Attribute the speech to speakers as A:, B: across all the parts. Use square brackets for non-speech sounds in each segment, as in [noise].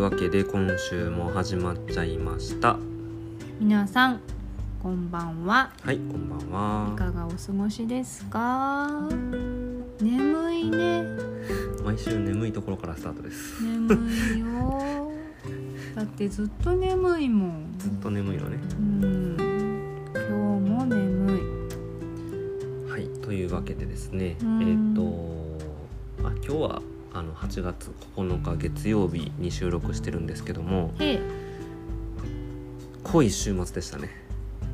A: いうわけで今週も始まっちゃいました。
B: 皆さんこんばんは。
A: はいこんばんは。い
B: かがお過ごしですか？眠いね。
A: 毎週眠いところからスタートです。
B: 眠いよ。[laughs] だってずっと眠いもん。
A: ずっと眠いのね。
B: うん。今日も眠い。
A: はいというわけでですね。えっ、
B: うん
A: とあ今日はあの8月9日月曜日に収録してるんですけども濃い週末でしたね。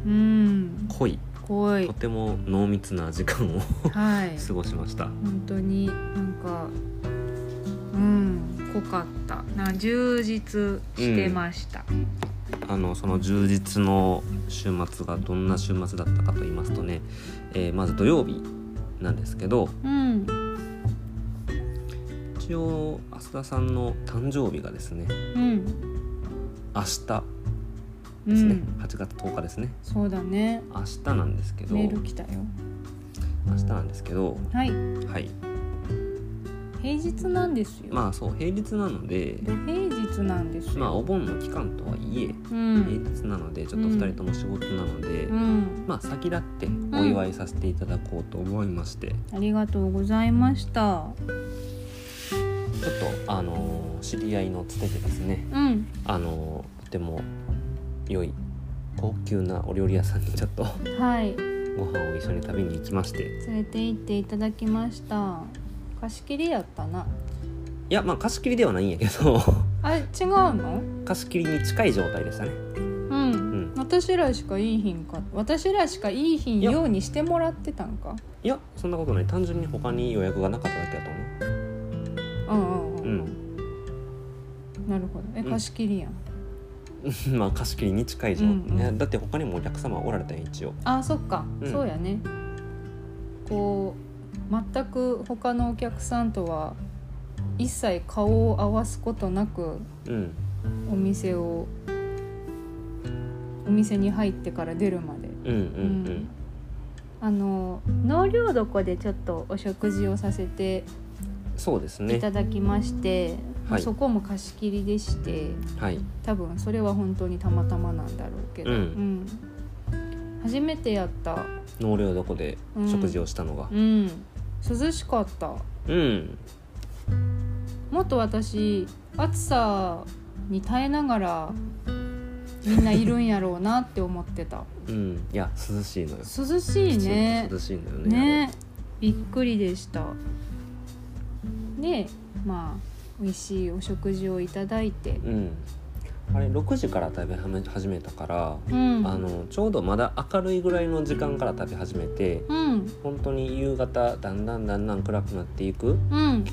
B: うん。
A: 濃い。
B: 濃い。
A: とても濃密な時間を
B: はい。[laughs]
A: 過ごしました。
B: 本当になんかうん濃かった。な充実してました、
A: あのその充実の週末がどんな週末だったかと言いますとね、えーまず土曜日なんですけど
B: うん
A: 一応浅田さんの誕生日がですね
B: うん。
A: 明日
B: うん、
A: ですね、8月10日ですね。
B: そうだね。
A: 明日なんですけど。明
B: メール来たよ。
A: 日なんですけど。
B: はい。
A: はい。
B: 平日なんですよ、
A: まあそう平日なので。
B: 土平日なんですよ。
A: まあお盆の期間とはいえ
B: う
A: 平
B: ん
A: 日なのでちょっと2人とも仕事なので、
B: うん。
A: まあ先立ってお祝いさせていただこうと思いまして、
B: ありがとうございました。
A: ちょっとあのー知り合いのつてでですね
B: うん。
A: あのーとても良い高級なお料理屋さんにちょっと
B: はい。
A: ご飯を一緒に食べに行きまして。
B: 連れて行っていただきました。貸し切りやったな。い
A: やまあ貸し切りではないんやけど。
B: あ違うの？
A: 貸し切りに近い状態でしたね。
B: うん、
A: ん。
B: 私らしかいい品か私らしかいい品ようにしてもらってたんか？
A: いやそんなことない。単純に他に予約がなかっただけだと思う
B: うんうんうん、うん、なるほど。え
A: うん。
B: 貸し切りやん、[laughs]
A: まあ貸し切りに近い状態、
B: うんうん。
A: いやだって他にもお客様おられたんや一応。
B: あそっか、
A: うん。
B: そうやね。こう全く他のお客さんとは一切顔を合わすことなく
A: うん。
B: お店をお店に入ってから出るまで。
A: うんうん
B: あの納涼床でちょっとお食事をさせて
A: うんそうですね。
B: いただきまして、
A: はい。
B: そこも貸し切りでして
A: はい。
B: 多分それは本当にたまたまなんだろうけど、
A: うん。
B: うん。初めてやった。
A: 納涼床で食事をしたのが。
B: うん。涼しかった。
A: うん、
B: もっと私暑さに耐えながらみんないるんやろうなって思ってた。[laughs]
A: うん、いや涼しいのよ。
B: 涼しいね。
A: 涼しいのよね
B: ね。びっくりでしたでまあ美味しいお食事をいただいて。
A: あれうん。あれ6時から食べ始めたから、
B: うん。
A: あのちょうどまだ明るいぐらいの時間から食べ始めて
B: うん。
A: 本当に夕方だんだんだんだん暗くなっていく
B: うん。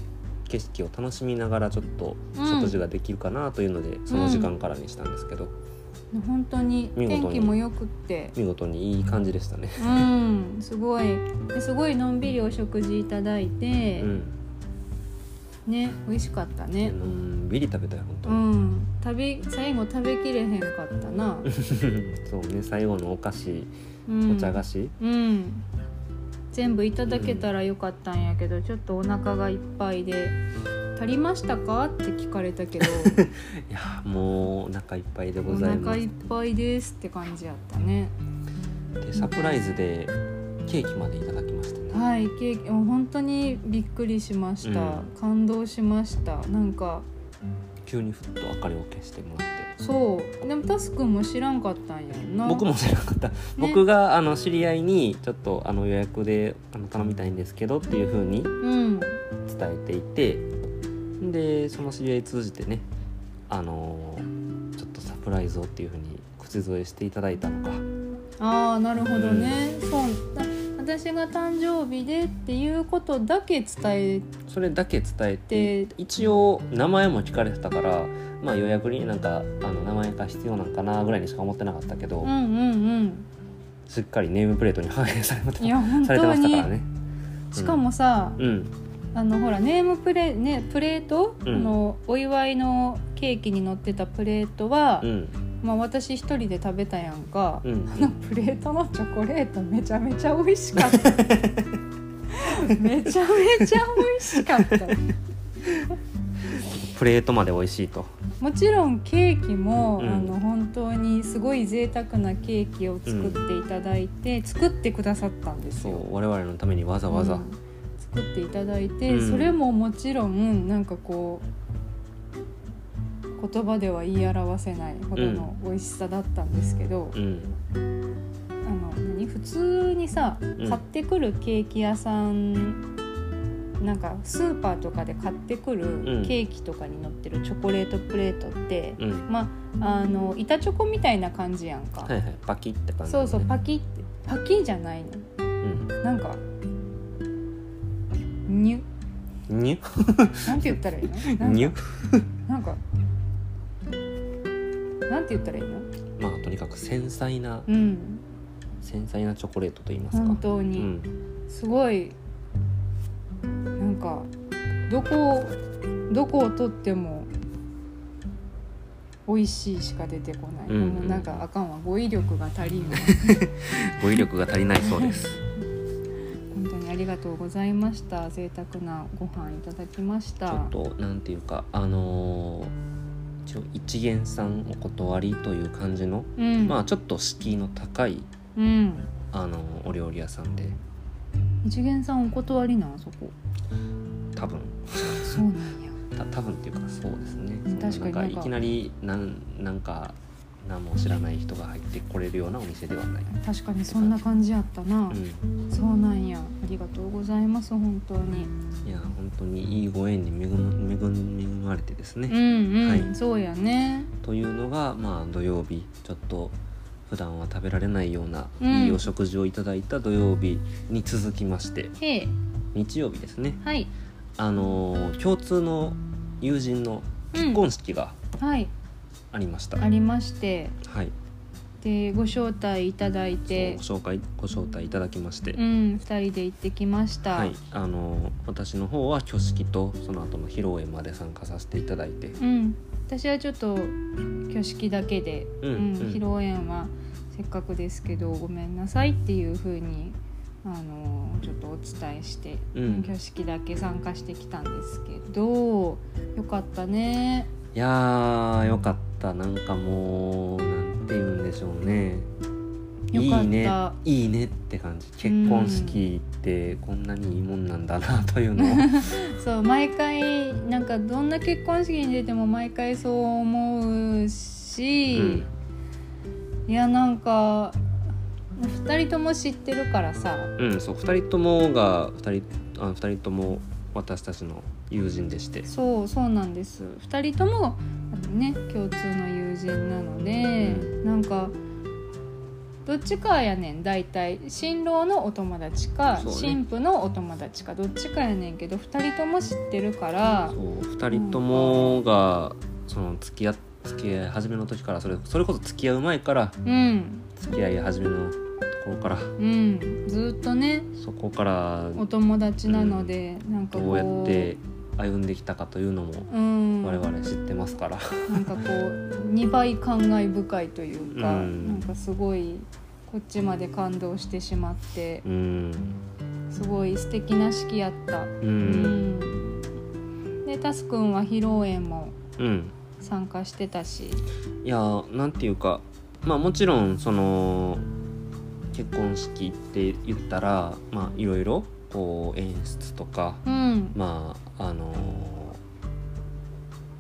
A: 景色を楽しみながらちょっと
B: うん。
A: 食事ができるかなというので、その時間からにしたんですけど。
B: 本当に天気もよくって。
A: 見事にいい感じでしたね。
B: うん。すごい。ですごいのんびりお食事いただいて、
A: うん、
B: ね美味しかった
A: の
B: ね
A: んびり食べたよ本当
B: う
A: に。
B: ん食べ最後食べきれへんかったな、[laughs]
A: そうね最後のお菓子、
B: うん、
A: お茶菓子。
B: うん。全部いただけたらよかったんやけど、ちょっとお腹がいっぱいで「足りましたか?」って聞かれたけど。[laughs]
A: いやもうお腹いっぱいで
B: お
A: ございます。
B: 腹いっぱいですって感じやったね。
A: でサプライズでケーキまでいただきました。ね。
B: はいケーキもう本当にびっくりしました、
A: うん。
B: 感動しました。なんか
A: 急にふっと明かりを消してもらって。
B: そう。でもタスくんも知らんかったんやんな。
A: 僕も知らなかった、僕があの知り合いにちょっとあの予約であの頼みたいんですけどっていう風に
B: うん。
A: 伝えていて。でその知り合い通じてねあのーちょっとサプライズをっていう風に口添えしていただいたのか。
B: ああなるほどね、そう。だ私が誕生日でっていうことだけ伝え
A: それだけ伝えて一応名前も聞かれてたから、まあ、予約になんかあの名前が必要なんかなぐらいにしか思ってなかったけど、
B: うんうんうん。
A: しっかりネームプレートに反映されて
B: いや本当に、
A: したからね。
B: しかもさ、
A: うん。
B: あのほらネームプレねプレート、
A: うん。
B: あのお祝いのケーキに載ってたプレートは、
A: うん
B: まあ、私一人で食べたやんか、
A: うん。
B: あのプレートのチョコレートめちゃめちゃ美味しかった。[laughs] めちゃめちゃ美味しかった。
A: プレートまで美味しいと。
B: もちろんケーキも、
A: うん。
B: あの本当にすごい贅沢なケーキを作っていただいて、作ってくださったんですよ。
A: そう我々のためにわざわざ、
B: うん。作っていただいて、
A: うん。
B: それももちろんなんかこう言葉では言い表せないほどの美味しさだったんですけど、
A: うん。
B: あの何？普通にさ
A: ん。
B: 買ってくるケーキ屋さんなんかスーパーとかで買ってくる
A: うん。
B: ケーキとかに乗ってるチョコレートプレートって、
A: うん。
B: まああの板チョコみたいな感じやんか、
A: はいはい。パキって感じ、
B: そうそうパ
A: キ
B: キってパキじゃないの。
A: うん。
B: なんかニュ？
A: にゅ
B: なんて言ったらいいの？[laughs] なんか
A: にゅ
B: なんか言ったらいいの？
A: まあとにかく繊細な
B: うん。
A: 繊細なチョコレートと言いますか。う
B: 本当に、
A: ん。
B: すごい。なんかどこをどこを取っても美味しいしか出てこない、
A: うんうん。
B: もうなんかあかんわ。語彙力が足りんわ。[laughs]
A: 語彙力が足りないそうです。[laughs]
B: 本当にありがとうございました。贅沢なご飯いただきまし
A: ち
B: た
A: ょっとなんていうかあのー一応一元さんお断りという感じの、
B: うん。
A: まあちょっと敷居の高い
B: うん。
A: あのお料理屋さんで。
B: 一元さんお断りなんそこ。
A: 多分。
B: そうなんや。[laughs]
A: た多分っていうかそうですね。
B: 確かに
A: いきなりなんなんか何も知らない人が入ってこれるようなお店ではない、
B: 確かにそんな感じやったな、
A: うん、
B: そうなんや。ありがとうございます本当に。
A: いや本当にいいご縁に恵まれてですね、
B: うんうん、
A: はい。
B: そうやね。
A: というのがまあ土曜日。ちょっと普段は食べられないような
B: うん。
A: いいお食事をいただいた土曜日に続きまして、日曜日ですね。
B: はい。
A: あのー共通の友人の結婚式が
B: はい
A: ありました、
B: ありまして。
A: はい。
B: でご招待いただいて。
A: ご紹介ご招待いただきまして、
B: うん2人で行ってきました、
A: はい。あのー私の方は挙式とその後の披露宴まで参加させていただいて。
B: うん。私はちょっと挙式だけで、
A: うんうん。
B: 披露宴はせっかくですけどごめんなさいっていうふうにあのちょっとお伝えして、
A: うん。
B: 挙式だけ参加してきたんですけどよかったね。
A: いやーよかったなんかもうなんて言うんでしょうね。いいねいいねって感じ。結婚式ってこんなにいいもんなんだなというのを。[laughs]
B: そう毎回なんかどんな結婚式に出ても毎回そう思うし、
A: うん。
B: いやなんか2人とも知ってるからさ。
A: うんそう2人ともが2人あ二人とも私たちの友人でして。
B: そうそうなんです。2人ともあのね共通の友人なので、なんかどっちかやねん。大体新郎のお友達か、
A: ね。
B: 新婦のお友達かどっちかやねんけど2人とも知ってるから
A: そう2人ともがその付き合付き合い始めの時からそれそれこそ付き合う前から
B: うん。
A: 付き合い始めのところから
B: うん。ずっとね
A: そこから
B: お友達なので、なんかこう
A: どうやって歩んできたかというのも
B: うん、
A: 我々知ってますから、
B: なんかこう2倍感慨深いというか、
A: うん。
B: なんかすごいこっちまで感動してしまって
A: うん。
B: すごい素敵な式やった。
A: う
B: うん。んでタスくんは披露宴も
A: うん。
B: 参加してたし、
A: いやーなんていうかまあもちろんその結婚式って言ったらまあいろいろこう演出とか
B: うん。
A: まああのー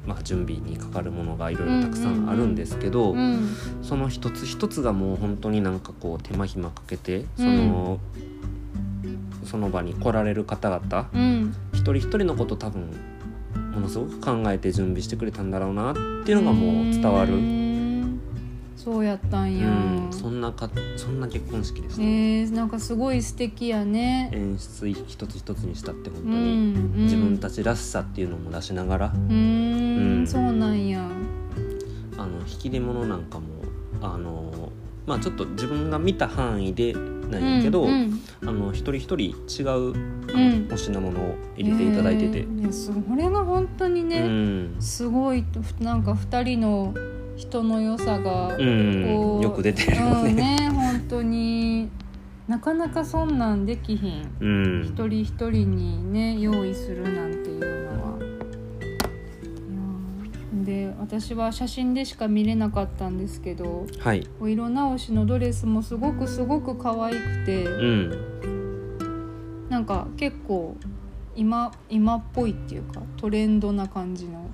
A: まあ準備にかかるものがいろいろたくさんあるんですけど、
B: うん
A: その一つ一つがもう本当になんかこう手間暇かけてその、その場に来られる方々
B: うん、
A: 一人一人のこと多分ものすごく考えて準備してくれたんだろうなっていうのがもう伝わる、
B: う
A: うん
B: んそうやったんや、
A: そんなかそんな結婚式でした、
B: えー、なんかすごい素敵やね、
A: 演出一つ一つにしたって本当
B: う
A: に、
B: んうん、
A: 自分たちらしさっていうのも出しながら、
B: うーん
A: うん。
B: そうなんや。
A: あの引き出物なんかもあのまあちょっと自分が見た範囲でなんやけど、
B: うんうん。
A: あの一人一人違う
B: うん。
A: お品物を入れていただいてて、
B: えー。いやすごいこれが本当に
A: う
B: ね、
A: ん、
B: すごいとなんか2人の人の良さが、
A: うんよく出てるよ
B: うん
A: ね。
B: ね本当に。なかなかそんなんできひん。
A: うん、
B: 一人一人にね用意するなんていうのは。で私は写真でしか見れなかったんですけど
A: はい。
B: お色直しのドレスもすごくすごく可愛くて、
A: うん。
B: なんか結構今今っぽいっていうかトレンドな感じの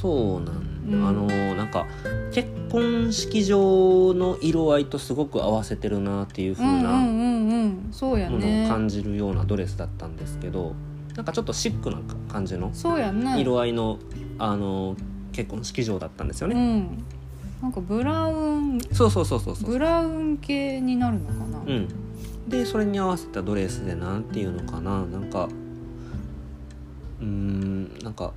A: そうなんだ、
B: うん。
A: あのなんか結婚式場の色合いとすごく合わせてるなっていう風なものを
B: ね
A: 感じるようなドレスだったんですけどなんかちょっとシックな感じの色合いのあの結婚式場だったんですよ
B: う
A: ね、
B: ん。なんかブラウン
A: そうそうそうそうそう。
B: ブラウン系になるのかな、
A: うん。でそれに合わせたドレスでなんていうのかな。なんかうーんなんか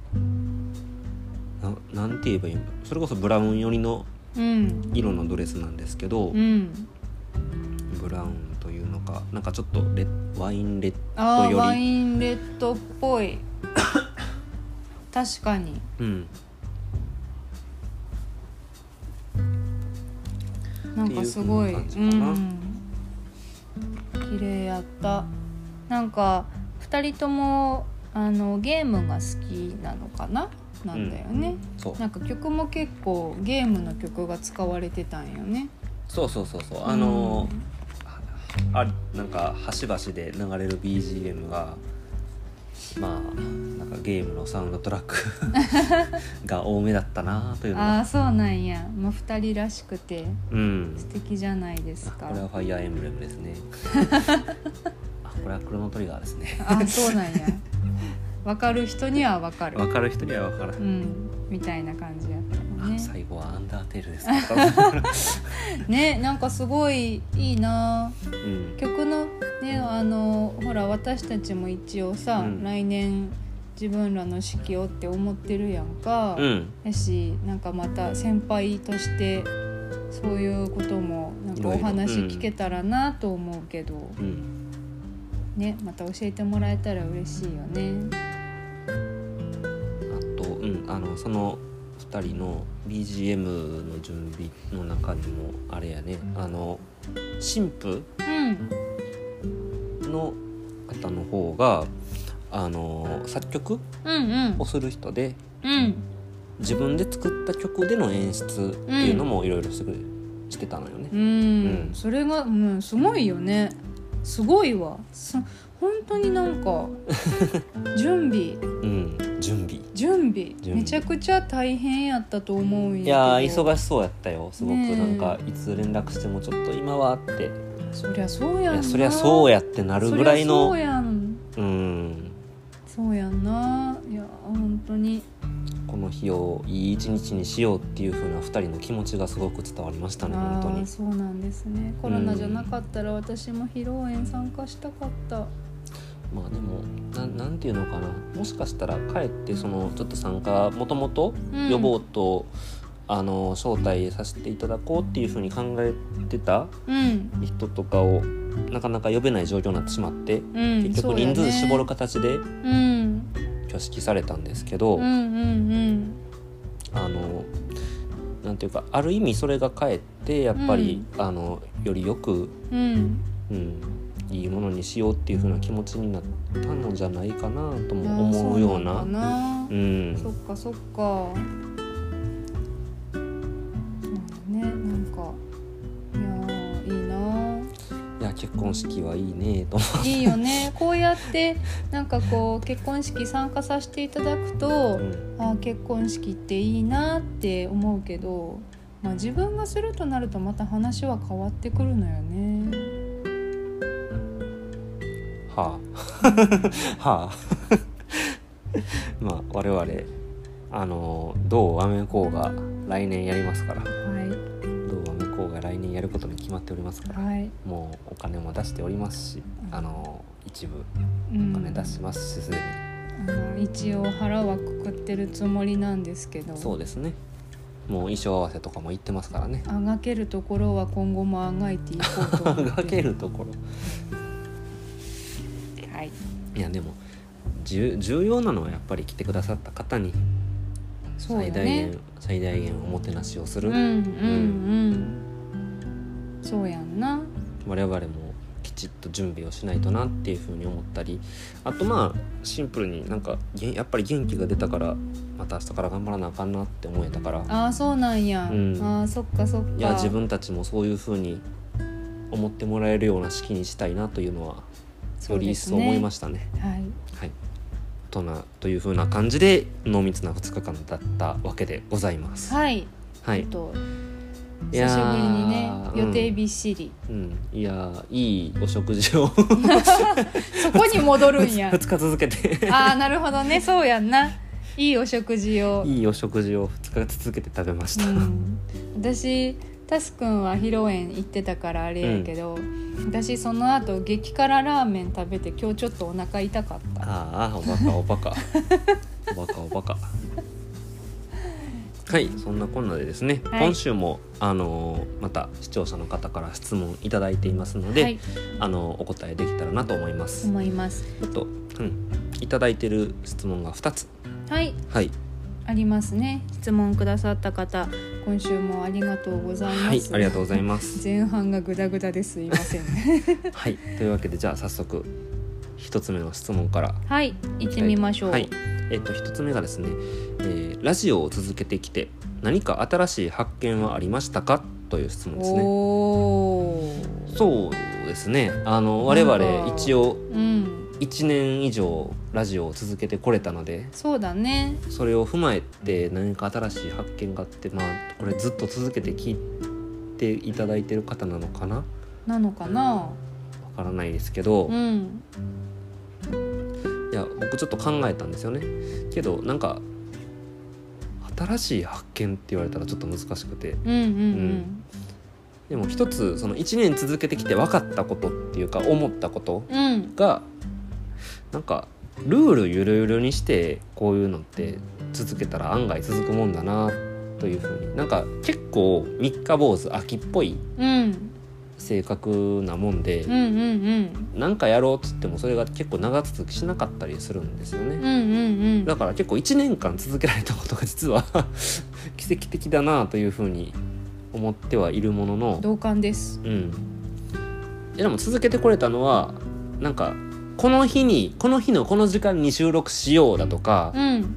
A: ななんて言えばいいのそれこそブラウン寄りの
B: うん。
A: 色のドレスなんですけど、
B: うん。
A: ブラウンというのかなんかちょっとレッワインレッ
B: あー
A: より
B: ワインレッドっぽい。[coughs] 確かに。
A: うん。
B: なんかすごい
A: う
B: ん。綺麗やった。なんか2人ともあのゲームが好きなのかな？なんだよね、
A: そう。
B: なんか曲も結構ゲームの曲が使われてたんよね。
A: そうそうそうそう。あのーあなんか端々で流れる BGM がまあなんかゲームのサウンドトラック [laughs] が多めだったなというのが。
B: ああそうなんや、まあ、2人らしくて
A: うん。
B: 素敵じゃないですか。
A: これはファイアーエンブレムですね。[laughs] あこれはクロノトリガーですね。
B: あそうなんや分かる人には分かる。
A: 分かる人には分からん、
B: うん。みたいな感じやったのね。
A: あ最後はアンダーテールです。か [laughs]
B: ねなんかすごいいいな。
A: うん。
B: 曲のねあのほら私たちも一応さ、
A: うん。
B: 来年自分らの式をって思ってるやんか、
A: うん。
B: やしなんかまた先輩としてそういうこともなんかお話聞けたらなと思うけど、
A: うん
B: ねまた教えてもらえたら嬉しいよね。
A: あと、うん、あのその2人の BGM の準備の中にもあれやね。あの新婦
B: うん。
A: の方の方があの作曲
B: うんうん。
A: をする人で
B: うん。
A: 自分で作った曲での演出っていうのもいろいろすぐしてたのよね。
B: うん、
A: うん。
B: それが、うん、すごいよねすごいわ。す本当になんか [laughs] 準備。
A: うん、準備。
B: 準備。
A: 備。
B: めちゃくちゃ大変やったと思うんや
A: いやー忙しそうやったよ。すごく。なんかいつ連絡してもちょっと今はって。
B: そりゃそう
A: い
B: やんな。
A: やそりゃそうやってなるぐらいの。
B: そうやん。
A: うん。
B: そうやんな。いや本当に
A: この日をいい一日にしようっていう風な2人の気持ちがすごく伝わりましたね本当に。
B: そうなんですね。コロナじゃなかったら私も披露宴参加した。かった
A: まあでもなんなんていうのかな。もしかしたらかえってそのちょっと参加もともと
B: うん。
A: 呼ぼうと、あの招待させていただこうっていう風に考えてた
B: うん。
A: 人とかをなかなか呼べない状況になってしまって
B: うん
A: 結局人数絞る形で
B: うん
A: 挙式されたんですけど、
B: うんうん
A: あのなんていうかある意味それがかえってやっぱり、あのよりよく、
B: うん。うん
A: うん、いいものにしようっていう風な気持ちになったのじゃないかなとも思うような。
B: そ。な。
A: うん。
B: そっかそっか
A: 婚式はいいねと思
B: いいよね。こうやってなんかこう結婚式参加させていただくと、
A: う、うん。
B: あー結婚式っていいなって思うけど、まあ、自分がするとなるとまた話は変わってくるのよね。
A: はあ。[laughs] はあ。[laughs] まあ我々あの同アメコーが来年やりますから。
B: は
A: 同アメやることに決まっておりますから
B: い、はい。
A: もうお金も出しておりますしあの一部
B: うん。
A: お金出しますしすでに、
B: あの一応腹はくくってるつもりなんですけど。
A: そうですね。もう衣装合わせとかも行ってますからね。
B: あがけるところは今後もあがいていこうと思って。[laughs]
A: がけるところ。
B: はい。
A: いやでも重重要なのはやっぱり来てくださった方に最大
B: だね。
A: 限、最大限おもてなしをする、
B: うんうん。うんそうやんな。
A: 我々もきちっと準備をしないとなっていうふうに思ったりあとまあシンプルになんかやっぱり元気が出たからまた明日から頑張らなあかんなって思えたから。
B: ああそうなんや、
A: うん。
B: ああそっかそっか。
A: いや自分たちもそういうふうに思ってもらえるような式にしたいなというのはより一層思いま
B: し
A: したね。
B: たはい。
A: はい。となというふうな感じで濃密な2日間だったわけでございます。
B: はい、
A: はい、
B: えっと久しぶりにね
A: うん。
B: 予定びっしり、
A: うん、いやーいいお食事を。[laughs]
B: そこに戻るんや。
A: 2日続けて。
B: ああなるほどね。そうやんな。いいお食事を。
A: いいお食事を2日続けて食べました。
B: うん、私タスくんは披露宴行ってたからあれやけど、私その後激辛ラーメン食べて今日ちょっとお腹痛かった。
A: ああおバカおバカ。おバカおバカはいそんなこんなでですね、
B: はい。
A: 今週もあのーまた視聴者の方から質問いただいていますので、
B: はい。
A: あのーお答えできたらなと思います、
B: 思います。
A: ちょっと、うん、いただいてる質問が2つ。
B: はい。
A: はい。
B: ありますね。質問くださった方今週もありがとうございます、
A: はい。ありがとうございます。[laughs]
B: 前半がグダグダですいません。[laughs]
A: はい。というわけでじゃあ早速1つ目の質問から
B: はい。行ってみましょう。
A: はい。えっと1つ目がですね、えーラジオを続けてきて何か新しい発見はありましたか？という質問ですね。そうですね。あの我々一応
B: うん。
A: 1年以上ラジオを続けてこれたので
B: そうだね。
A: それを踏まえて何か新しい発見があってまあこれずっと続けて聞いていただいてる方なのかな？わ
B: なのかな？
A: からないですけど、
B: うん。
A: いや僕ちょっと考えたんですよね。けどなんか新しい発見って言われたらちょっと難しくて。
B: うんうんうん。
A: でも一つその1年続けてきて分かったことっていうか思ったこと
B: うん。
A: がなんかルールゆるゆるにしてこういうのって続けたら案外続くもんだなというふうに。なんか結構三日坊主秋っぽい
B: うん
A: 性格なもんで
B: うんうんうん。
A: なんかやろうっつってもそれが結構長続きしなかったりするんですよね。
B: うんうんうん。
A: だから結構1年間続けられたことが実は [laughs] 奇跡的だなというふうに思ってはいるものの。
B: 同感です。
A: うん、でも続けてこれたのはなんかこの日にこの日のこの時間に収録しようだとか
B: う、ん。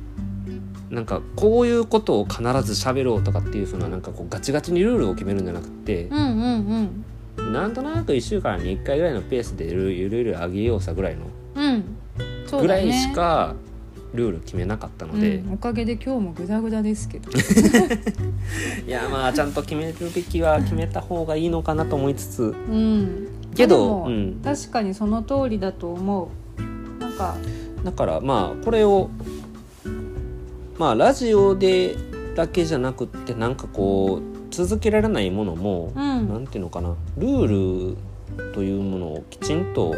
A: なんかこういうことを必ず喋ろうとかっていうふうななんかこうガチガチにルールを決めるんじゃなくて
B: う、んうん
A: なんとなく1週間に1回ぐらいのペースでゆるゆるゆる上げようさぐらいの
B: うんうんそうだね。
A: ぐらいしかルール決めなかったので、
B: うん、おかげで今日もグダグダですけど。[laughs]
A: いやまあちゃんと決めるべきは決めた方がいいのかなと思いつつ。
B: うん。
A: けど
B: でも
A: うん。
B: 確かにその通りだと思う。なんか。
A: だからまあこれをまあラジオでだけじゃなくってなんかこう続けられないものも、
B: うん。
A: なんていうのかなルールというものをきちんと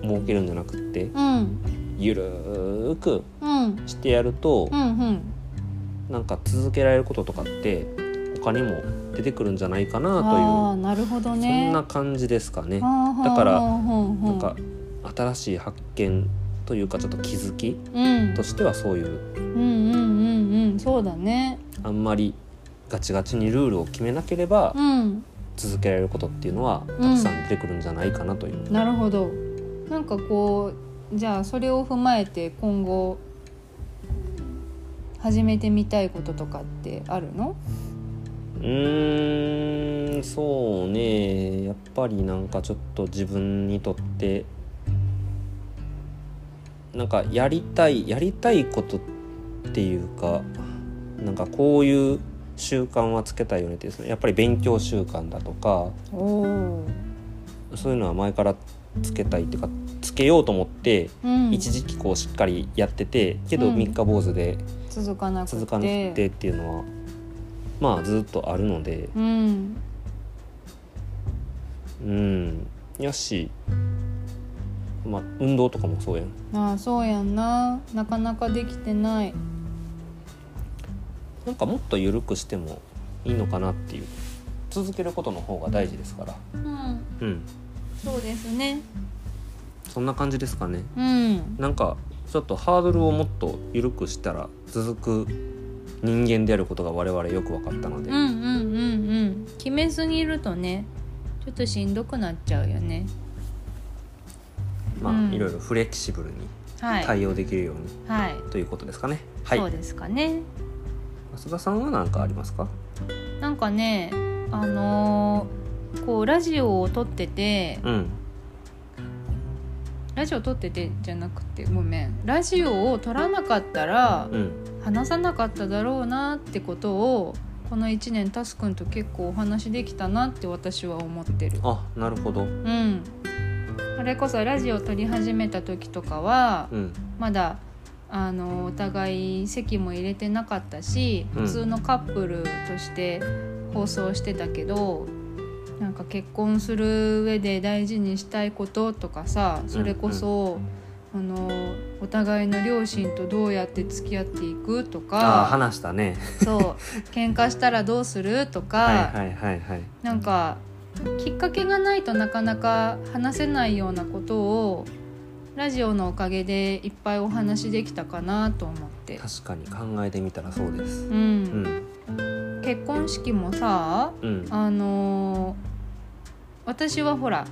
A: 設けるんじゃなくって
B: うん。
A: ゆるーく
B: うん。
A: してやると、
B: うんうん。
A: なんか続けられることとかって他にも出てくるんじゃないかな
B: ああなるほど
A: という、
B: ね。
A: そんな感じですかね。だからなんか新しい発見というかちょっと気づき
B: うん。
A: としてはそういう
B: うんうんうんうん。そうだね。
A: あんまりガチガチにルールを決めなければ
B: うん。
A: 続けられることっていうのはたくさん出てくるんじゃないかなという、
B: なるほど。なんかこうじゃあそれを踏まえて今後始めてみたいこととかってあるの？
A: うーんそうね。やっぱりなんかちょっと自分にとってなんかやりたいやりたいことっていうかなんかこういう習慣はつけたいよねってですねやっぱり勉強習慣だとかそういうのは前からつけたいっていうかつけようと思って
B: うん。
A: 一時期こうしっかりやっててけど
B: うん。
A: 三日坊主で
B: 続かなくて。
A: 続かなくてっていうのはまあずっとあるので。
B: うん。
A: うん。よし。まあ運動とかもそうやん。
B: ああそうやんな。なかなかできてない
A: なんかもっと緩くしてもいいのかなっていう。続けることの方が大事ですから。
B: うん。
A: うん。
B: そうですね。
A: そんな感じですかね。
B: うん。
A: なんかちょっとハードルをもっと緩くしたら続く人間であることが我々よく分かったので、
B: うんうんうんうん。決めすぎるとねちょっとしんどくなっちゃうよね。
A: まあ、
B: うん。
A: いろいろフレキシブルに
B: はい、
A: 対応できるように、
B: はい。
A: ということですかね。はい。
B: そうですかね
A: 増田さんは何かありますか？
B: なんかねあのーこうラジオを撮ってて
A: うん。
B: ラジオ撮っててじゃなくてごめん。ラジオを撮らなかったら
A: うん。
B: 話さなかっただろうなってことをこの1年タスくんと結構お話できたなって私は思ってる。
A: あなるほど。
B: うん。それこそラジオ撮り始めた時とかは
A: うん。
B: まだあのお互い席も入れてなかったし
A: うん。
B: 普通のカップルとして放送してたけど、なんか結婚する上で大事にしたいこととかさそれこそ、あのお互いの両親とどうやって付き合っていくと
A: あ
B: か
A: 話したね。
B: そう喧嘩したらどうするとか、
A: はいはい
B: なんかきっかけがないとなかなか話せないようなことをラジオのおかげでいっぱいお話できたかなと思って、
A: 確かに考えてみたらそうです。
B: う
A: うん。ん
B: 結婚式もさ
A: うん。
B: あのー私はほら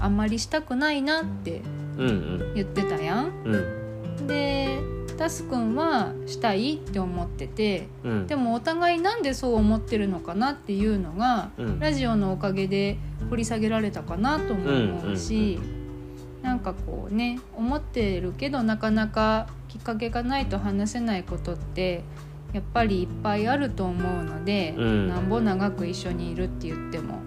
B: あんまりしたくないなって
A: うん
B: 言ってたやん。
A: うん。うん
B: でタスくんはしたいって思ってて
A: うん。
B: でもお互いなんでそう思ってるのかなっていうのが
A: うん。
B: ラジオのおかげで掘り下げられたかなとも思うし、なんかこうね思ってるけどなかなかきっかけがないと話せないことってやっぱりいっぱいあると思うので、
A: うん。
B: なんぼ長く一緒にいるって言っても。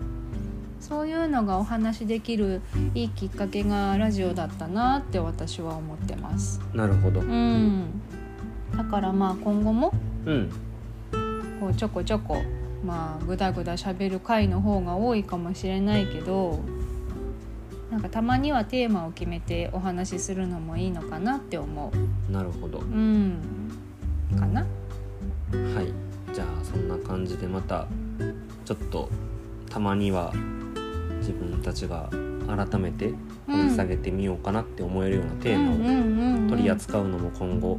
B: そういうのがお話できるいいきっかけがラジオだったなって私は思ってます。
A: なるほど。
B: うん、だからまあ今後も
A: うん。
B: こうちょこちょこまあぐだぐだしゃべる回の方が多いかもしれないけどなんかたまにはテーマを決めてお話しするのもいいのかなって思う。
A: なるほど。
B: うん。かな？
A: はい。じゃあそんな感じでまたちょっとたまには自分たちが改めて掘り下げてみようかなって思えるようなテーマを
B: を
A: 取り扱うのも今後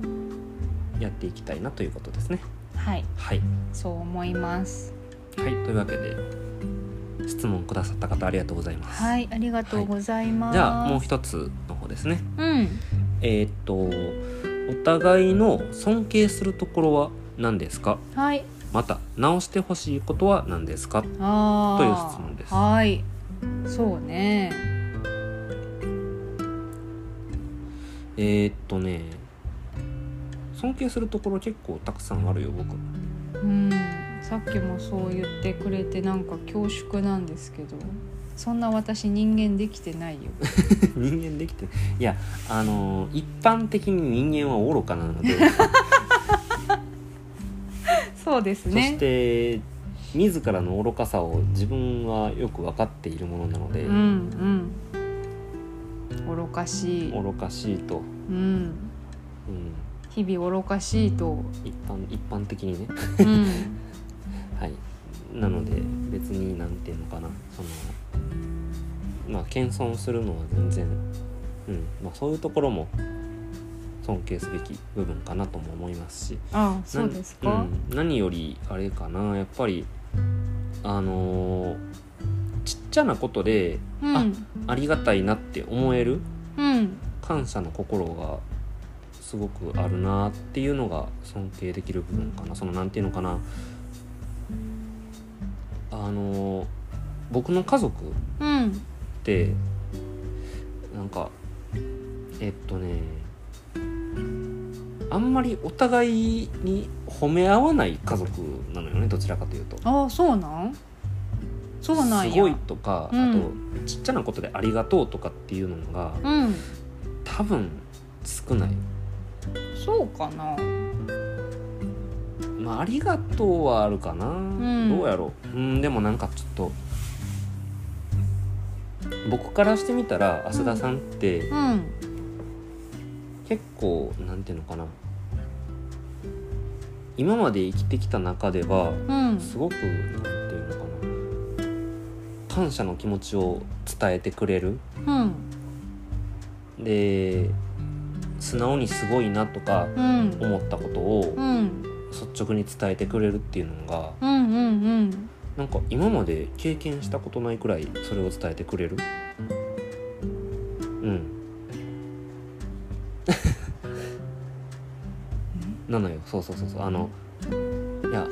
A: やっていきたいなということですね。
B: はい。
A: はい、
B: そう思います。
A: はい、というわけで質問くださった方ありがとうございます。
B: はいありがとうございます、
A: じゃあもう一つの方ですね。
B: うん。
A: えーっとお互いの尊敬するところは何ですか？
B: はい。
A: また直してほしいことは何ですか？
B: あ
A: という質問です。
B: はい。そうね。
A: えーっとね尊敬するところ結構たくさんあるよ僕。
B: うんさっきもそう言ってくれてなんか恐縮なんですけどそんな私人間できてないよ。[laughs]
A: 人間できていやあのー一般的に人間は愚かなので、[laughs]
B: そうです
A: そして自らの愚かさを自分はよく分かっているものなので、
B: うんうん。愚かしい、
A: 愚かしいと、
B: うん、
A: うん、
B: 日々愚かしいと、
A: 一般一般的にね。
B: うん、
A: はい。なので別になんていうのかな。そのまあ謙遜するのは全然、うん。まあ、そういうところも尊敬すべき部分かなとも思いますし。
B: ああそうですか、
A: なうん、何よりあれかな。やっぱりあのーちっちゃなことで
B: うん。
A: あありがたいなって思える
B: うん。
A: 感謝の心がすごくあるなっていうのが尊敬できる部分かな。そのなんていうのかなあの僕の家族っ
B: うん。
A: てなんかえっとねあんまりお互いに褒め合わない家族なのよねどちらかというと。
B: ああそうなん？そうなんや。
A: すごいとか、
B: うん。
A: あとちっちゃなことで「ありがとう」とかっていうのが
B: うん。
A: 多分少ない。
B: そうかな
A: まあ、ありがとうはあるかな、
B: ん。
A: どうやろう。うんでもなんかちょっと僕からしてみたら浅田さんって
B: うん。
A: 結構なんていうのかな。今まで生きてきた中では
B: うん。
A: すごくなんていうのかな。感謝の気持ちを伝えてくれる。
B: うん。
A: で素直にすごいなとか
B: うん。
A: 思ったことを
B: うん
A: 率直に伝えてくれるっていうのが、
B: うんうんうん。
A: なんか今まで経験したことないくらいそれを伝えてくれる？うん。[laughs] なのよ。そうそうそうそう。あのいや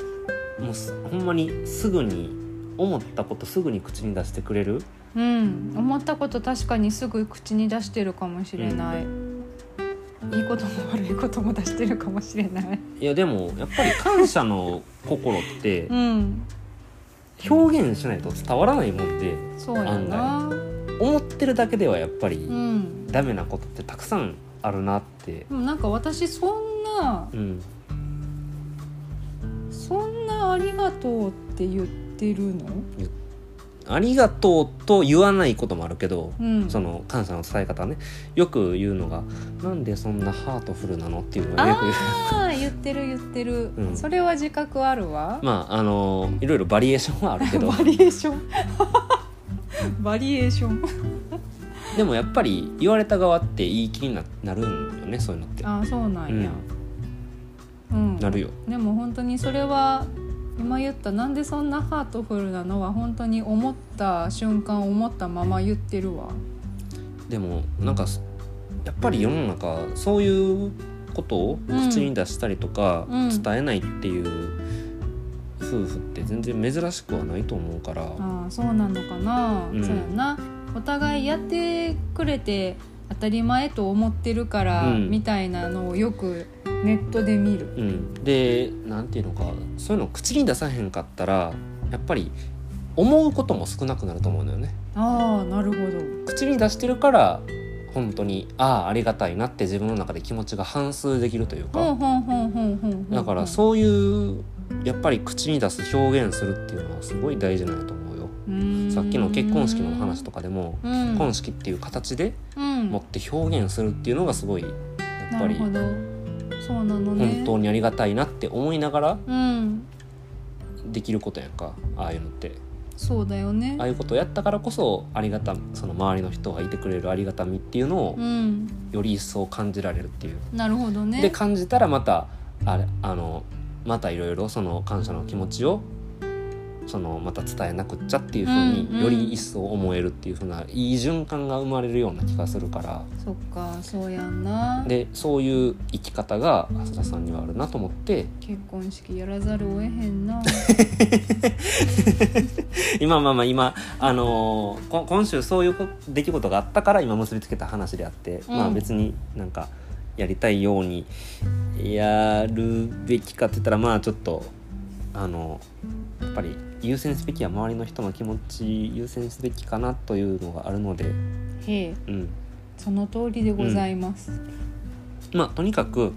A: もうほんまにすぐに思ったことすぐに口に出してくれる？
B: うん。思ったこと確かにすぐ口に出してるかもしれない、うん。いいことも悪いことも出してるかもしれない。
A: いやでもやっぱり感謝の心って [laughs]
B: うん。
A: 表現しないと伝わらないもんで
B: そうやな。
A: 思ってるだけではやっぱり
B: うん。
A: ダメなことってたくさんあるなって。
B: でもなんか私そんな
A: うん。
B: そんなありがとうって言ってるの？
A: ありがとうと言わないこともあるけど、
B: うん。
A: その感謝の伝え方ねよく言うのが「なんでそんなハートフルなの?」っていうのがよく言う。
B: ああ言ってる言ってる、
A: うん。
B: それは自覚あるわ、
A: まああのいろいろバリエーションはあるけど。[laughs]
B: バリエーション？[laughs] バリエーション。[laughs]
A: でもやっぱり言われた側っていい気にななるんよねそういうのって。
B: ああそうなんや。うん、
A: なるよ。
B: でも本当にそれは今言ったなんでそんなハートフルなのは本当に思った瞬間思ったまま言ってるわ。
A: でもなんかやっぱり世の中そういうことを口に出したりとか、
B: うん。
A: 伝えないっていう夫婦って全然珍しくはないと思うから、
B: ああそうなのかな、
A: うん。
B: そうやな。お互いやってくれて当たり前と思ってるから、
A: うん。
B: みたいなのをよくネットで見る。
A: うん、でなんていうのかそういうの口に出さへんかったらやっぱり思うことも少なくなると思うのよね。
B: ああなるほど。
A: 口に出してるから本当にああありがたいなって自分の中で気持ちが反数できるというか、だからそういうやっぱり口に出す表現するっていうのはすごい大事なんやと思うよ。
B: う
A: さっきの結婚式の話とかでも、
B: うん。
A: 結婚式っていう形で
B: うん
A: 持って表現するっていうのがすごいやっぱり
B: そうなのね。
A: 本当にありがたいなって思いながら
B: うん。
A: できることやんかああいうのって。
B: そうだよね。
A: ああいうことをやったからこそありがたその周りの人がいてくれるありがたみっていうのを
B: うん。
A: より一層感じられるっていう、
B: なるほどね。
A: で感じたらまたあれあのまたいろいろその感謝の気持ちをそのまた伝えなくっちゃっていうふうにより一層思えるっていうふうないい循環が生まれるような気がするから。
B: そっかそうやんな。
A: でそういう生き方が浅田さんにはあるなと思って。
B: 結婚式やらざるを得へんな。[laughs]
A: 今まあまあ今あのーこ今週そういうこ出来事があったから今結びつけた話であって、
B: うん。
A: まあ別になんかやりたいようにやるべきかって言ったらまあちょっとあのやっぱり優先すべきは周りの人の気持ち優先すべきかなというのがあるので、
B: へえ。
A: うん、
B: その通りでございます、
A: まあとにかく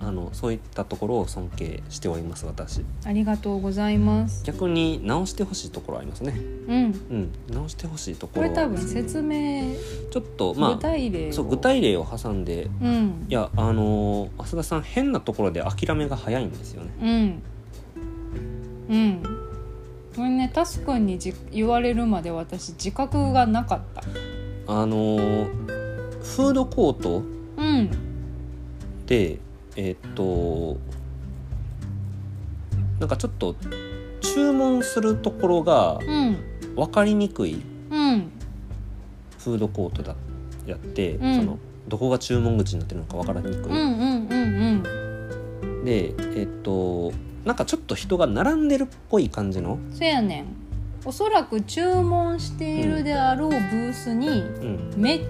A: あのそういったところを尊敬しております私。
B: ありがとうございます。
A: 逆に直してほしいところありますね。
B: うん。
A: うん。直してほしいところ
B: これ多分説明、
A: ちょっとまあ
B: 具体例を。
A: そう具体例を挟んで
B: うん。
A: いやあのー浅田さん変なところで諦めが早いんですよね。
B: うん。うんこれねタスくんにじ言われるまで私自覚がなかった。
A: あのーフードコート
B: うん。
A: でえーっとなんかちょっと注文するところが
B: うん。
A: 分かりにくい
B: うん。
A: フードコートだやって、
B: うん。
A: そのどこが注文口になってるのか分からにくい、
B: うんうんうんうん。
A: でえーっとなんかちょっと人が並んでるっぽい感じの、
B: そやねん。おそらく注文しているであろうブースに
A: うん。
B: め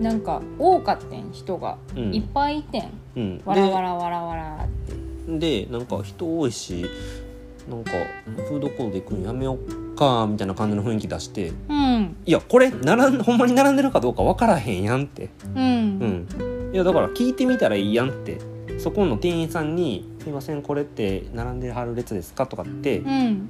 B: なんか多かってん人が、
A: うん。
B: いっぱいいてん。
A: うん、
B: わらわらわらわらって。
A: でなんか人多いしなんかフードコート行くのやめようかみたいな感じの雰囲気出して
B: うん。
A: いやこれ並んほんまに並んでるかどうか分からへんやんって。
B: うん、
A: うん。いやだから聞いてみたらいいやんって。そこの店員さんに「すいませんこれって並んではる列ですか?」とかって
B: うん。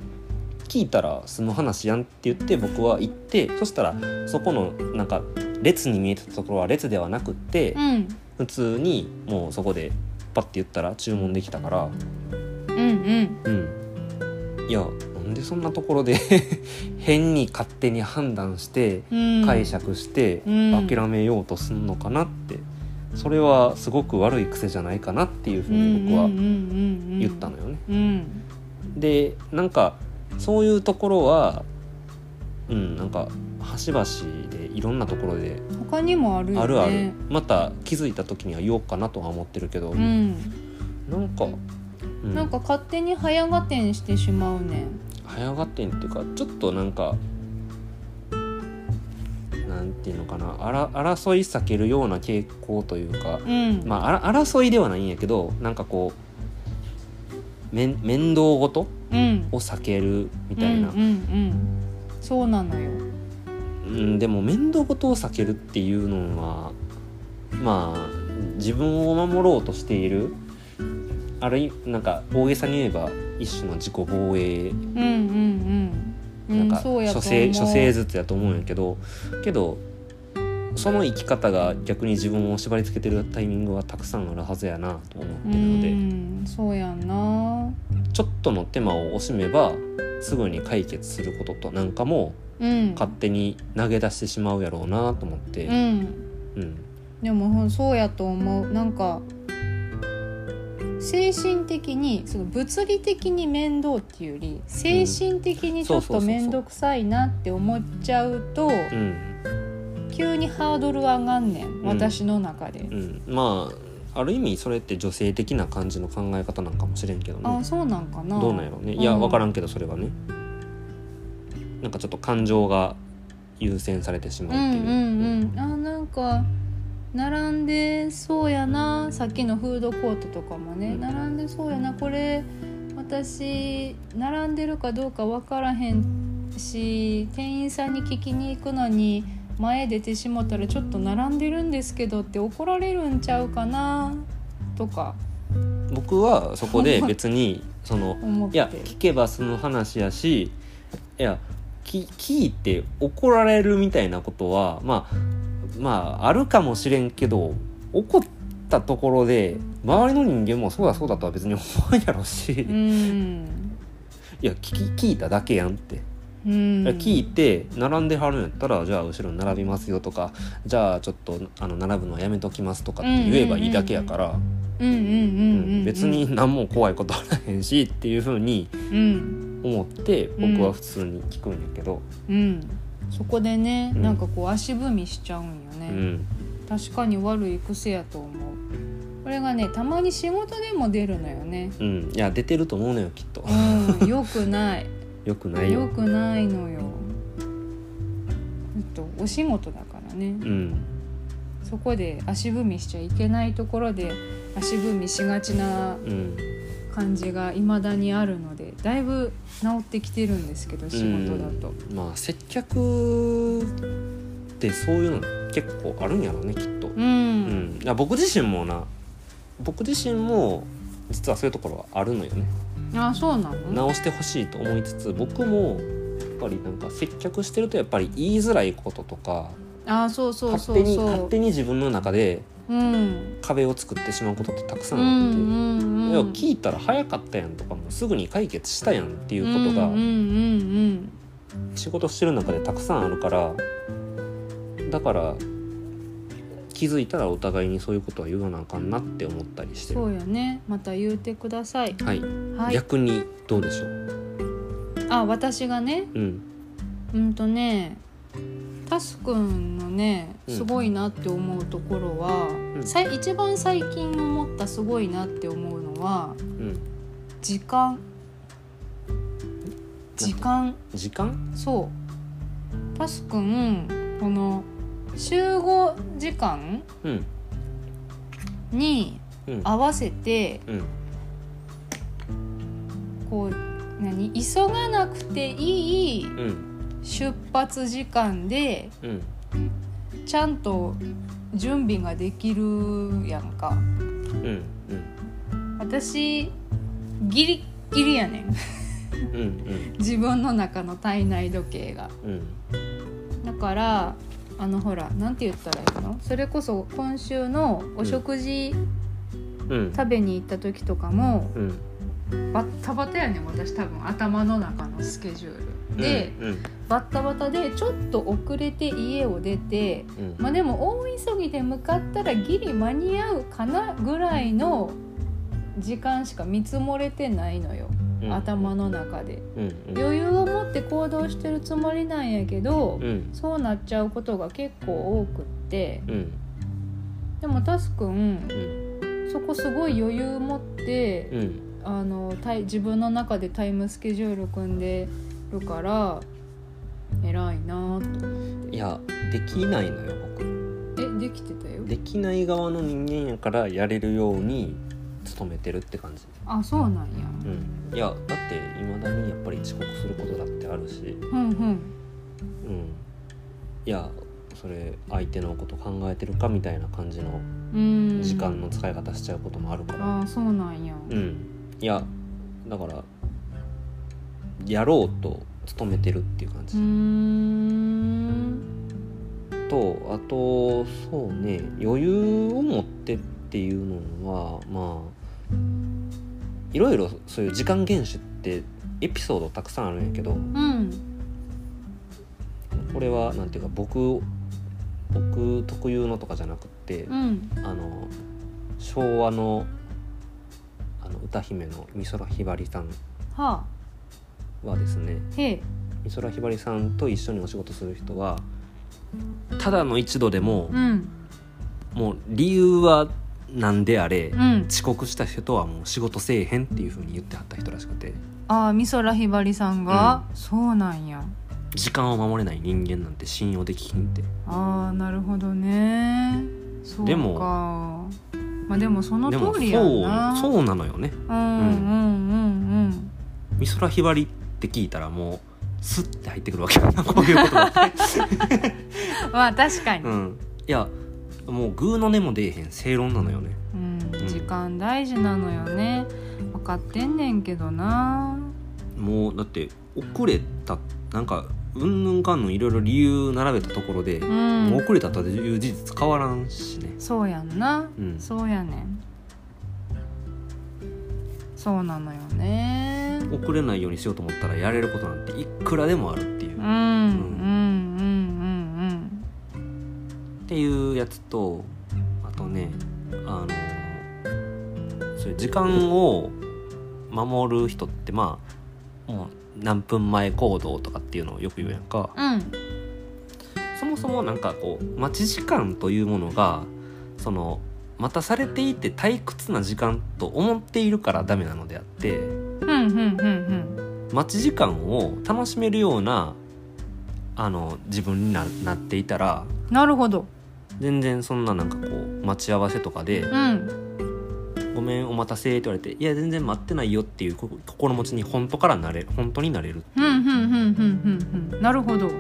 A: 聞いたら済む話やんって言って僕は行ってそしたらそこのなんか列に見えたところは列ではなくって
B: うん。
A: 普通にもうそこでパッて言ったら注文できたから
B: うんうん。
A: うん。いやなんでそんなところで [laughs] 変に勝手に判断して
B: うん。
A: 解釈して
B: うん。
A: 諦めようとすんのかなってそれはすごく悪い癖じゃないかなっていうふうに僕は言ったのよね。
B: うん
A: でなんかそういうところはうんなんか端々でいろんなところで
B: 他にもあるよね。
A: あるある。また気づいた時には言おうかなとは思ってるけど、
B: うん。
A: なんか、う
B: なんか勝手に早合点してしまうね。ん
A: 早がってんっていうかちょっとなんかなんていうのかなあら争い避けるような傾向というか、
B: うん。
A: まああら争いではないんやけどなんかこう面面倒ごと
B: うん。
A: を避けるみたいな、
B: うんうんうん。そうなのよ。
A: うん、でも面倒ごとを避けるっていうのはまあ自分を守ろうとしているあるいなんか大げさに言えば一種の自己防衛
B: うんうんうん。うん
A: なんか処世処世術やと思うんやけどけどその生き方が逆に自分を縛り付けてるタイミングはたくさんあるはずやなと思ってるので
B: うんそうやんな。
A: ちょっとの手間を惜しめばすぐに解決することとなんかも
B: うん。
A: 勝手に投げ出してしまうやろうなと思って、
B: うん。
A: うん。
B: でもそうやと思う。なんか精神的にその物理的に面倒っていうより精神的にちょっと面倒くさいなって思っちゃうと
A: うん。
B: 急にハードル上がんねん
A: ん
B: 私の中で、
A: うん、まあある意味それって女性的な感じの考え方なんかもしれんけどね。
B: あそうなんかな。
A: どうなんやろうね。いや
B: うん。
A: 分からんけどそれはね。なんかちょっと感情が優先されてしま
B: う
A: うっていう、
B: んうんうん。あなんか並んでそうやなさっきのフードコートとかもね、
A: うん。
B: 並んでそうやなこれ私並んでるかどうか分からへんし店員さんに聞きに行くのに前出てしもたらちょっと並んでるんですけどって怒られるんちゃうかなとか。
A: 僕はそこで別にそのいや聞けばその話やしいやき聞いて怒られるみたいなことはまあまああるかもしれんけど怒ったところで周りの人間もそうだそうだとは別に思わんやろし、
B: う [laughs]
A: い
B: ん
A: や聞き聞いただけやんって、
B: うん。
A: 聞いて並んではるんやったらじゃあ後ろに並びますよとかじゃあちょっとあの並ぶのはやめときますとかって言えばいいだけやから、
B: うんうんうんうん、うん、
A: 別に何も怖いことはないへんしっていうふうに
B: うん
A: 思って僕は普通に聞くんやけど、
B: うん。そこでね、
A: うん。
B: なんかこう足踏みしちゃうんよね、
A: うん。
B: 確かに悪い癖やと思う。これがねたまに仕事でも出るのよね。
A: うん、いや出てると思うのよきっと。
B: うん。[laughs] よくない。
A: よくないよ。
B: よくないのよ。とお仕事だからね。
A: うん。
B: そこで足踏みしちゃいけないところで足踏みしがちな
A: うん。
B: 感じが未だにあるのでだいぶ治ってきてるんですけど仕事だと、
A: まあ接客ってそういうの結構あるんやろうねきっと、
B: う
A: うん。んいや僕自身もな。僕自身も実はそういうところはあるのよね。
B: あそうなの？
A: 直してほしいと思いつつ僕もやっぱりなんか接客してるとやっぱり言いづらいこととか
B: あそうそう
A: 勝手に
B: そうそう。
A: 勝手に自分の中で
B: うん。
A: 壁を作ってしまうことってたくさ
B: うんん
A: あって、
B: うんうん
A: 聞いたら早かったやんとかもうすぐに解決したやんっていうことが
B: うんうんうん。
A: 仕事してる中でたくさんあるからだから気づいたらお互いにそういうことは言わなあかんなって思ったりしてる。
B: そうよね。また言うてください。
A: はい、
B: はい。
A: 逆にどうでしょう？
B: あ私がね？
A: うん。
B: うんとねタスくんのね
A: うん。
B: すごいなって思うところは、
A: うん。
B: さい一番最近思ったすごいなって思うのは
A: うん。
B: 時間。時間。
A: 時間？
B: そう。タスくんこの集合時間
A: うん。
B: に
A: うん。
B: 合わせて
A: うん。
B: こう何？急がなくていい
A: うん。
B: 出発時間で
A: うん。
B: ちゃんと準備ができるやんか。
A: うん。
B: 私ギリギリやねん。
A: うん。うん。[laughs]
B: 自分の中の体内時計が。
A: うん。
B: だからあのほらなんて言ったらいいの？それこそ今週のお食事
A: うん。
B: 食べに行った時とかも
A: うん。
B: バッタバタやねん私多分頭の中のスケジュール。で、
A: うん。
B: バッタバタでちょっと遅れて家を出て
A: うん。
B: まあでも大急ぎで向かったらギリ間に合うかなぐらいの時間しか見積もれてないのよ、
A: うん。
B: 頭の中で。
A: うんうん。
B: 余裕を持って行動してるつもりなんやけど、
A: うん。
B: そうなっちゃうことが結構多くって。
A: うん。
B: でもタスくん
A: うん。
B: そこすごい余裕持って、
A: うん。
B: あの自分の中でタイムスケジュール組んでるから偉いなと
A: いやできないのよ僕。
B: えできてたよ。
A: できない側の人間やからやれるように努めてるって感じ
B: あそうなんや。
A: うん。いやだっていまだにやっぱり遅刻することだってあるし。
B: うんうん。
A: うん。いやそれ相手のこと考えてるかみたいな感じの
B: うん。
A: 時間の使い方しちゃうこともあるから。
B: あそうなんや。
A: うん。いやだからやろうと努めてるっていう感じ、
B: うーん。
A: とあとそうね余裕を持ってっていうのはまあいろいろそういう時間厳守ってエピソードたくさんあるんやけど
B: うん。
A: これはなんていうか僕僕特有のとかじゃなくって
B: うん。
A: あの昭和のあの歌姫の美空ひばりさん
B: は
A: はですね美空ひばりさんと一緒にお仕事する人はただの一度でも、
B: うん。
A: もう理由は何であれ、
B: うん。
A: 遅刻した人はもう仕事せえへんっていうふうに言ってはった人らしくて。
B: ああ美空ひばりさんが、そうなんや。
A: 時間を守れない人間なんて信用できひんって。
B: ああなるほどね。そうか。
A: でも
B: まあでもその通りやんな。
A: そうそうなのよね。
B: うんうんうん
A: 美空ひばりって聞いたらもうスッて入ってくるわけよこういうことだって、
B: う [laughs] んまあ確かに、
A: うん、いやもうグーの音も出えへん正論なのよね。
B: うん
A: うん。
B: 時間大事なのよね。分かってんねんけどな。
A: もうだって遅れたなんかうんぬんかんぬんいろいろ理由並べたところで、
B: うん。
A: もう遅れたという事実変わらんしね。
B: そうやんな、
A: うん。
B: そうやねん。そうなのよね。
A: 遅れないようにしようと思ったらやれることなんていくらでもあるっていう、
B: うん。うん
A: ていうやつとあとねあのそういう時間を守る人ってまあもう何分前行動とかっていうのをよく言うやんか。
B: うん。うん
A: そもそもなんかこう待ち時間というものがその待たされていて退屈な時間と思っているからダメなのであって
B: うんうん。
A: 待ち時間を楽しめるようなあの自分にななっていたら
B: なるほど
A: 全然そんななんかこう待ち合わせとかで
B: うん「
A: ごめんお待たせ」って言われて「いや全然待ってないよ」っていうこ心持ちに本当からなれる本当になれる
B: う。んうんうんうんうんうんなるほど。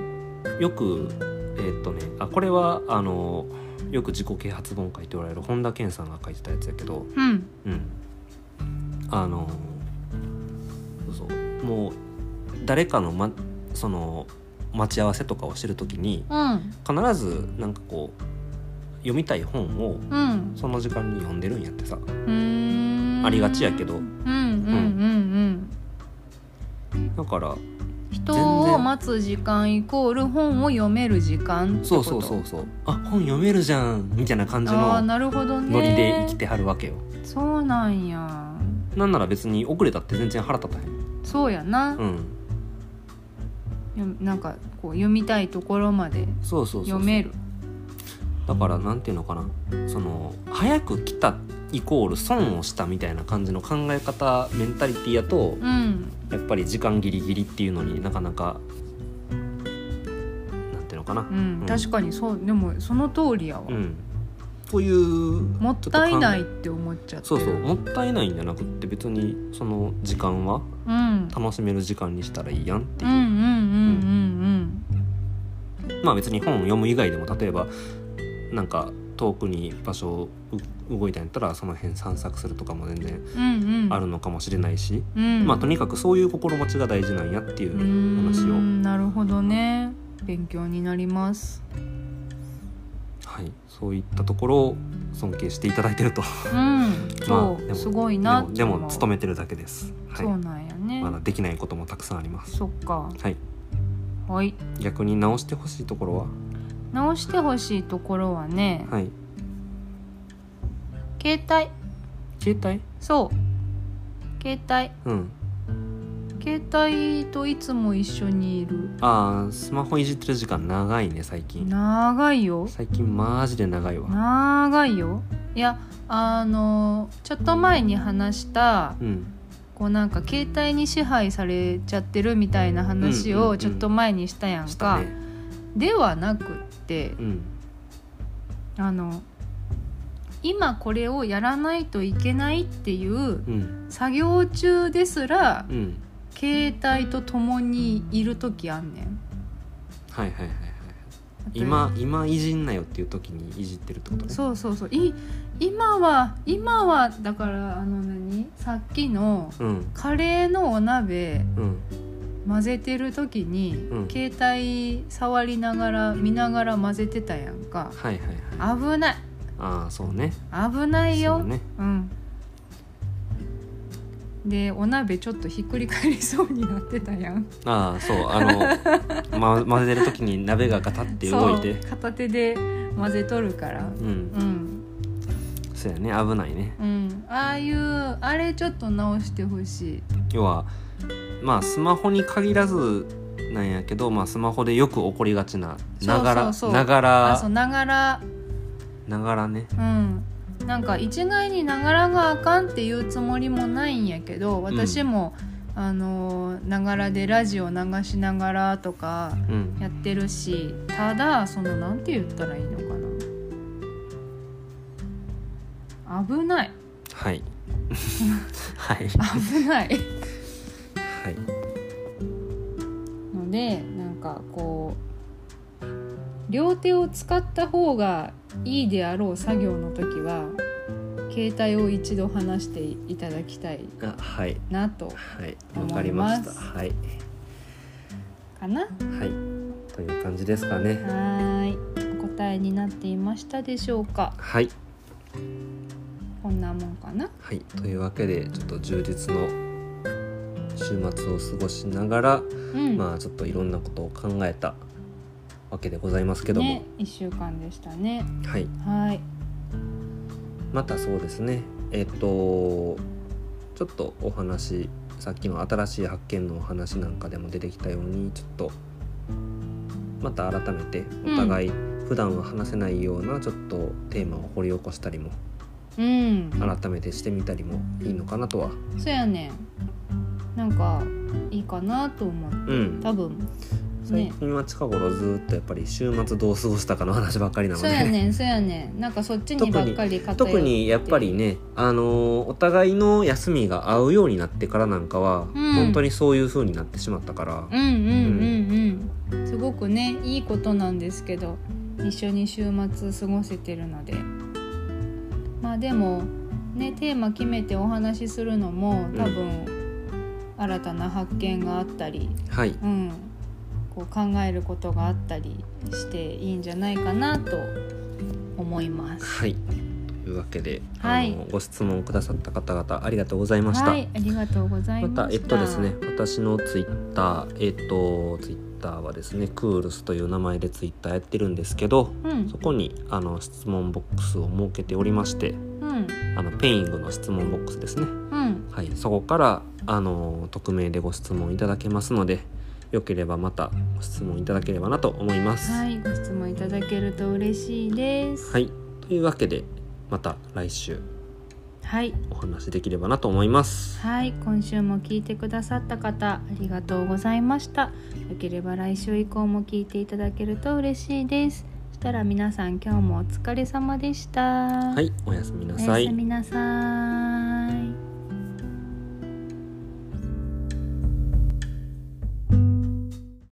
A: よくえーっとねあこれはあのよく自己啓発本書いて言われる本田健さんが書いてたやつやけど
B: うん。
A: うん。あのそうそう。もう誰かの、ま、その待ち合わせとかをしてる時に
B: うん。
A: 必ずなんかこう読みたい本を
B: うん。
A: その時間に読んでるんやってさ。ありがちやけど。
B: うんうんうんうん。
A: だから
B: 人を待つ時間イコール本を読める時間ってこと？
A: そうそうそうそう。あ本読めるじゃんみたいな感じの
B: ああなるほどね。
A: ノリで生きてはるわけよ。
B: そうなんや。
A: なんなら別に遅れたって全然腹立たへん。
B: そうやな、
A: うん。
B: よなんかこう読みたいところまで
A: そうそうそうそう。
B: 読める
A: だからなんていうのかな。その早く来たイコール損をしたみたいな感じの考え方メンタリティやと
B: うん。
A: やっぱり時間ギリギリっていうのになかなかなんていうのかな。
B: うん、
A: うん。
B: 確かにそう。でもその通りやわ、
A: うん。という
B: もったいないって思っちゃって。
A: そうそう。もったいないんじゃなくって別にその時間は
B: うん、
A: 楽しめる時間にしたらいいやんっていう。まあ別に本を読む以外でも例えばなんか遠くに場所をう動いたんやったらその辺散策するとかも全然
B: うんうん。うん
A: あるのかもしれないし、
B: うん。
A: まあとにかくそういう心持ちが大事なんやっていう話を、
B: なるほどね。勉強になります。
A: はい、そういったところを尊敬していただいてると。
B: うん。[laughs] そう、
A: まあでも
B: すごい
A: で
B: な
A: もでも勤
B: め
A: めてるだけです、はい。
B: そうなんやね、
A: まだできないこともたくさんあります。
B: そっか。
A: はい。
B: はい。
A: 逆に直してほしいところは？
B: 直してほしいところはね
A: はい。
B: 携帯。
A: 携帯？
B: そう。携帯。
A: うん。
B: 携帯といつも一緒にいる。
A: ああスマホいじってる時間長いね最近。
B: 長いよ。
A: 最近マジで長いわ。
B: 長いよ。いやあのちょっと前に話した
A: うん。
B: こうなんか携帯に支配されちゃってるみたいな話
A: うんうんうん。
B: をちょっと前にしたやんか、
A: したね
B: ではなくって
A: うん。
B: あの今これをやらないといけないっていう
A: うん。
B: 作業中ですら
A: うん。
B: 携帯と共にいる時あんねん。
A: はいはいはいはい。今今いじんなよっていう時にいじってるってことね。
B: そうそうそう。い今は今はだからあの何？さっきの
A: うん。
B: カレーのお鍋
A: うん
B: 混ぜてる時に、
A: うん。
B: 携帯触りながら見ながら混ぜてたやんか。
A: はいはいはい。
B: 危ない。
A: ああそうね。
B: 危ないよ。
A: そうね。
B: うん。でお鍋ちょっとひっくり返りそうになってたやん。
A: ああそう。あの、ま、混ぜてる時に鍋がガタって動いて。
B: そう。片手で混ぜとるから。
A: うん。
B: うん。
A: そうやね。危ないね。
B: うん。ああいうあれちょっと直してほしい。
A: 要はまあスマホに限らずなんやけど、まあ、スマホでよく起こりがちなながらながら
B: ながら。
A: ながらね。
B: うん。なんか一概にながらがあかんっていうつもりもないんやけど私も、あのながらでラジオ流しながらとか
A: うん。
B: やってるしただそのなんて言ったらいいのかな。危ない。
A: はい。[laughs] はい。
B: 危ない
A: はい。
B: のでなんかこう両手を使った方がいいであろう作業の時は携帯を一度離していただきたい
A: あはい。
B: なと
A: はい。
B: 思い
A: わかりました。
B: ます。
A: はい。
B: かな？は
A: はい。という感じですかね。
B: ーい。お答えになっていましたでしょうか？
A: はい。
B: こんなもんかな？
A: はい。というわけでちょっと充実の週末を過ごしながら、
B: うん、
A: まあちょっといろんなことを考えたわけでございますけども、
B: ね1週間でしたね。
A: はい。
B: はい。
A: またそうですね。えっ、とちょっとお話さっきの新しい発見のお話なんかでも出てきたようにちょっとまた改めてお互い普段は話せないようなちょっとテーマを掘り起こしたりも
B: うん。
A: 改めてしてみたりもいいのかなとは。
B: そうやねんなんかいいかなと思う
A: うん。
B: 多分。
A: 最
B: ね。
A: 近は近頃ずっとやっぱり週末どう過ごしたかの話ばっかりなので。
B: そうやねんそうやねん。なんかそっちにばっかり偏って
A: 特にやっぱりね、あのーお互いの休みが合うようになってからなんかは、
B: うん。
A: 本当にそういう風になってしまったから、
B: うんうんうんうん。すごくねいいことなんですけど一緒に週末過ごせてるので。まあでもねテーマ決めてお話しするのも多分、新たな発見があったり、
A: はい。
B: うん、こう考えることがあったりしていいんじゃないかなと思います。
A: はい。というわけで、
B: はい。
A: あのご質問くださった方々ありがとうございました、
B: はい、ありがとうございました。
A: またえっとですね私のツイッターえっとツイッターはですねクールスという名前でツイッターやってるんですけど
B: うん。
A: そこにあの質問ボックスを設けておりまして
B: うん。
A: あのペイングの質問ボックスですね。
B: うん
A: はい、そこからあの匿名でご質問いただけますのでよければまたご質問いただければなと思います。
B: はい、ご質問いただけると嬉しいです。
A: はい、というわけでまた来週
B: はい、
A: お話できればなと思います。
B: はい、今週も聞いてくださった方ありがとうございました。よければ来週以降も聞いていただけると嬉しいです。そしたら皆さん今日もお疲れ様でした。
A: はい、おやすみなさい
B: おやす。みなさい。